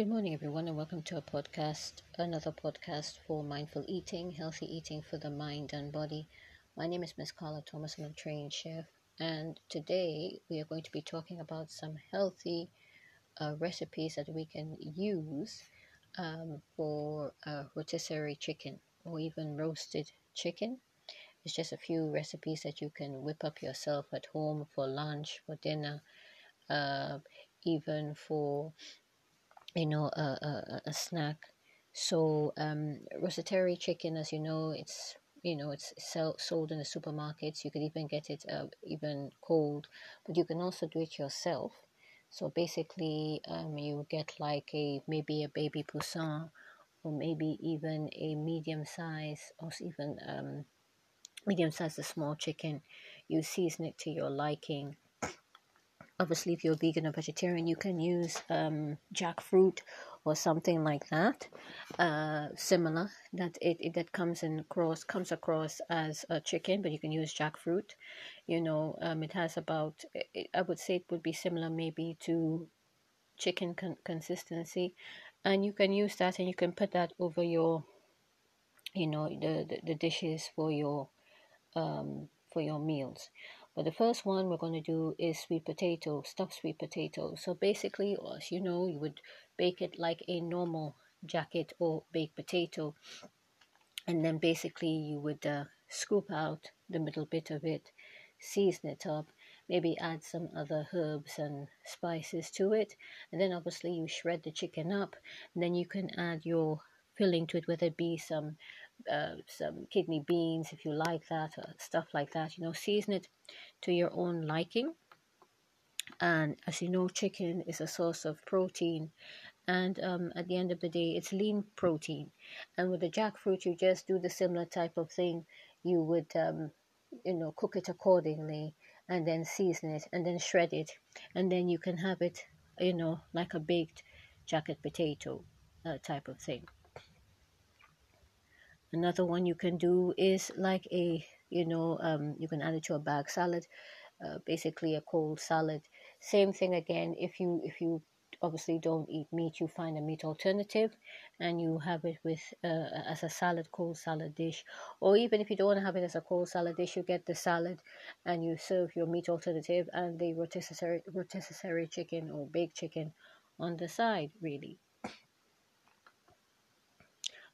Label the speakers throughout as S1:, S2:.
S1: Good morning, everyone, and welcome to a podcast, another podcast for mindful eating, healthy eating for the mind and body. My name is Miss Carla Thomas, I'm a trained chef, and today we are going to be talking about some healthy uh, recipes that we can use um, for uh, rotisserie chicken or even roasted chicken. It's just a few recipes that you can whip up yourself at home for lunch, for dinner, uh, even for you know a, a, a snack. So um rotisserie chicken as you know it's you know it's sell, sold in the supermarkets. You could even get it uh, even cold but you can also do it yourself. So basically um, you get like a maybe a baby poussin or maybe even a medium size or even um, medium size a small chicken. You season it to your liking obviously if you're vegan or vegetarian you can use um, jackfruit or something like that uh, similar that it, it that comes in across comes across as a chicken but you can use jackfruit. You know um, it has about it, i would say it would be similar maybe to chicken con- consistency. And you can use that and you can put that over your you know the, the, the dishes for your um, for your meals but the first one we're going to do is sweet potato, stuffed sweet potato. So basically, as you know, you would bake it like a normal jacket or baked potato. And then basically you would uh, scoop out the middle bit of it, season it up, maybe add some other herbs and spices to it. And then obviously you shred the chicken up. And then you can add your filling to it, whether it be some uh, some kidney beans if you like that, or stuff like that. You know, season it to your own liking. And as you know, chicken is a source of protein, and um, at the end of the day, it's lean protein. And with the jackfruit, you just do the similar type of thing. You would, um, you know, cook it accordingly, and then season it, and then shred it, and then you can have it, you know, like a baked jacket potato uh, type of thing. Another one you can do is like a, you know, um, you can add it to a bag salad, uh, basically a cold salad. Same thing again. If you if you obviously don't eat meat, you find a meat alternative, and you have it with uh, as a salad, cold salad dish, or even if you don't want to have it as a cold salad dish, you get the salad, and you serve your meat alternative and the rotisserie rotisserie chicken or baked chicken on the side, really.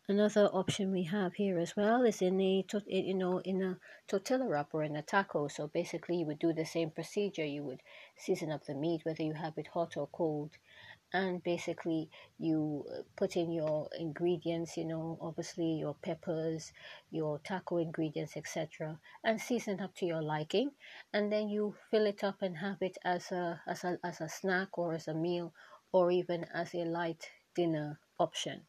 S1: Another option we have here as well is in a you know in a tortilla wrap or in a taco. So basically, you would do the same procedure. You would season up the meat, whether you have it hot or cold, and basically you uh, put in your ingredients. You know, obviously your peppers, your taco ingredients, etc., and season up to your liking. And then you fill it up and have it as a as a as a snack or as a meal or even as a light dinner option.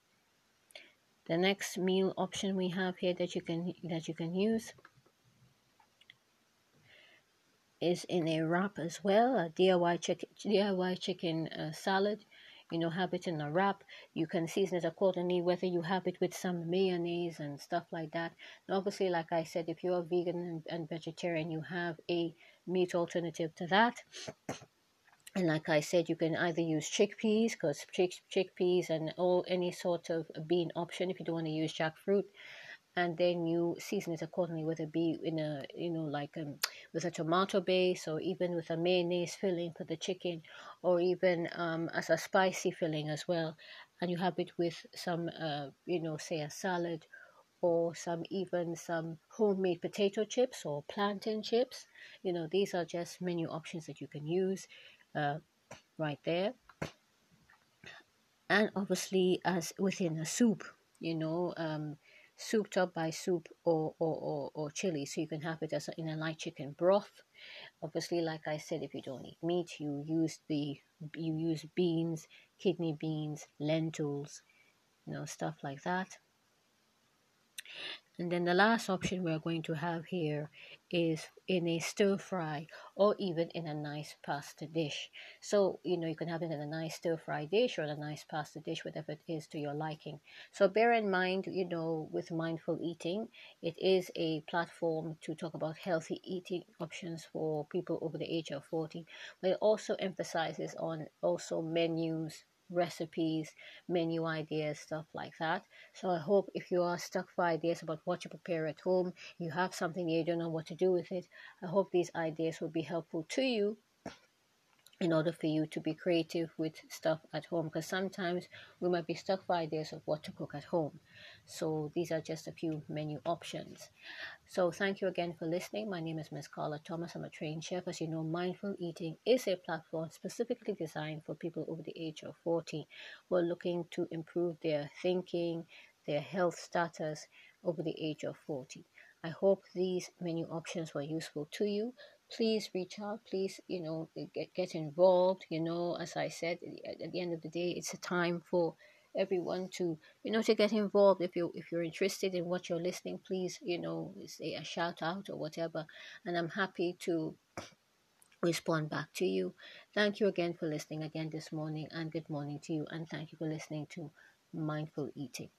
S1: The next meal option we have here that you can that you can use is in a wrap as well, a DIY chicken DIY chicken uh, salad. You know, have it in a wrap. You can season it accordingly, whether you have it with some mayonnaise and stuff like that. And obviously, like I said, if you're vegan and, and vegetarian, you have a meat alternative to that. And like I said, you can either use chickpeas, because chick- chickpeas and all any sort of bean option if you don't want to use jackfruit. And then you season it accordingly, whether it be in a, you know, like um, with a tomato base or even with a mayonnaise filling for the chicken or even um, as a spicy filling as well. And you have it with some, uh, you know, say a salad or some even some homemade potato chips or plantain chips. You know, these are just menu options that you can use uh, right there. And obviously, as within a soup, you know, um, souped up by soup or, or, or, or chili. So you can have it as a, in a light chicken broth. Obviously, like I said, if you don't eat meat, you use the you use beans, kidney beans, lentils, you know, stuff like that. And then the last option we're going to have here is in a stir fry or even in a nice pasta dish. So, you know, you can have it in a nice stir fry dish or a nice pasta dish, whatever it is to your liking. So, bear in mind, you know, with mindful eating, it is a platform to talk about healthy eating options for people over the age of 40, but it also emphasizes on also menus recipes, menu ideas, stuff like that. So I hope if you are stuck for ideas about what to prepare at home, you have something you don't know what to do with it, I hope these ideas will be helpful to you in order for you to be creative with stuff at home because sometimes we might be stuck for ideas of what to cook at home. So these are just a few menu options. So thank you again for listening. My name is Ms. Carla Thomas. I'm a trained chef. As you know, Mindful Eating is a platform specifically designed for people over the age of 40 who are looking to improve their thinking, their health status over the age of 40. I hope these menu options were useful to you please reach out please you know uh, get, get involved you know as i said at the end of the day it's a time for everyone to you know to get involved. If you if you're interested in what you're listening please you know say a shout out or whatever and i'm happy to respond back to you. Thank you again for listening again this morning and good morning to you and thank you for listening to mindful eating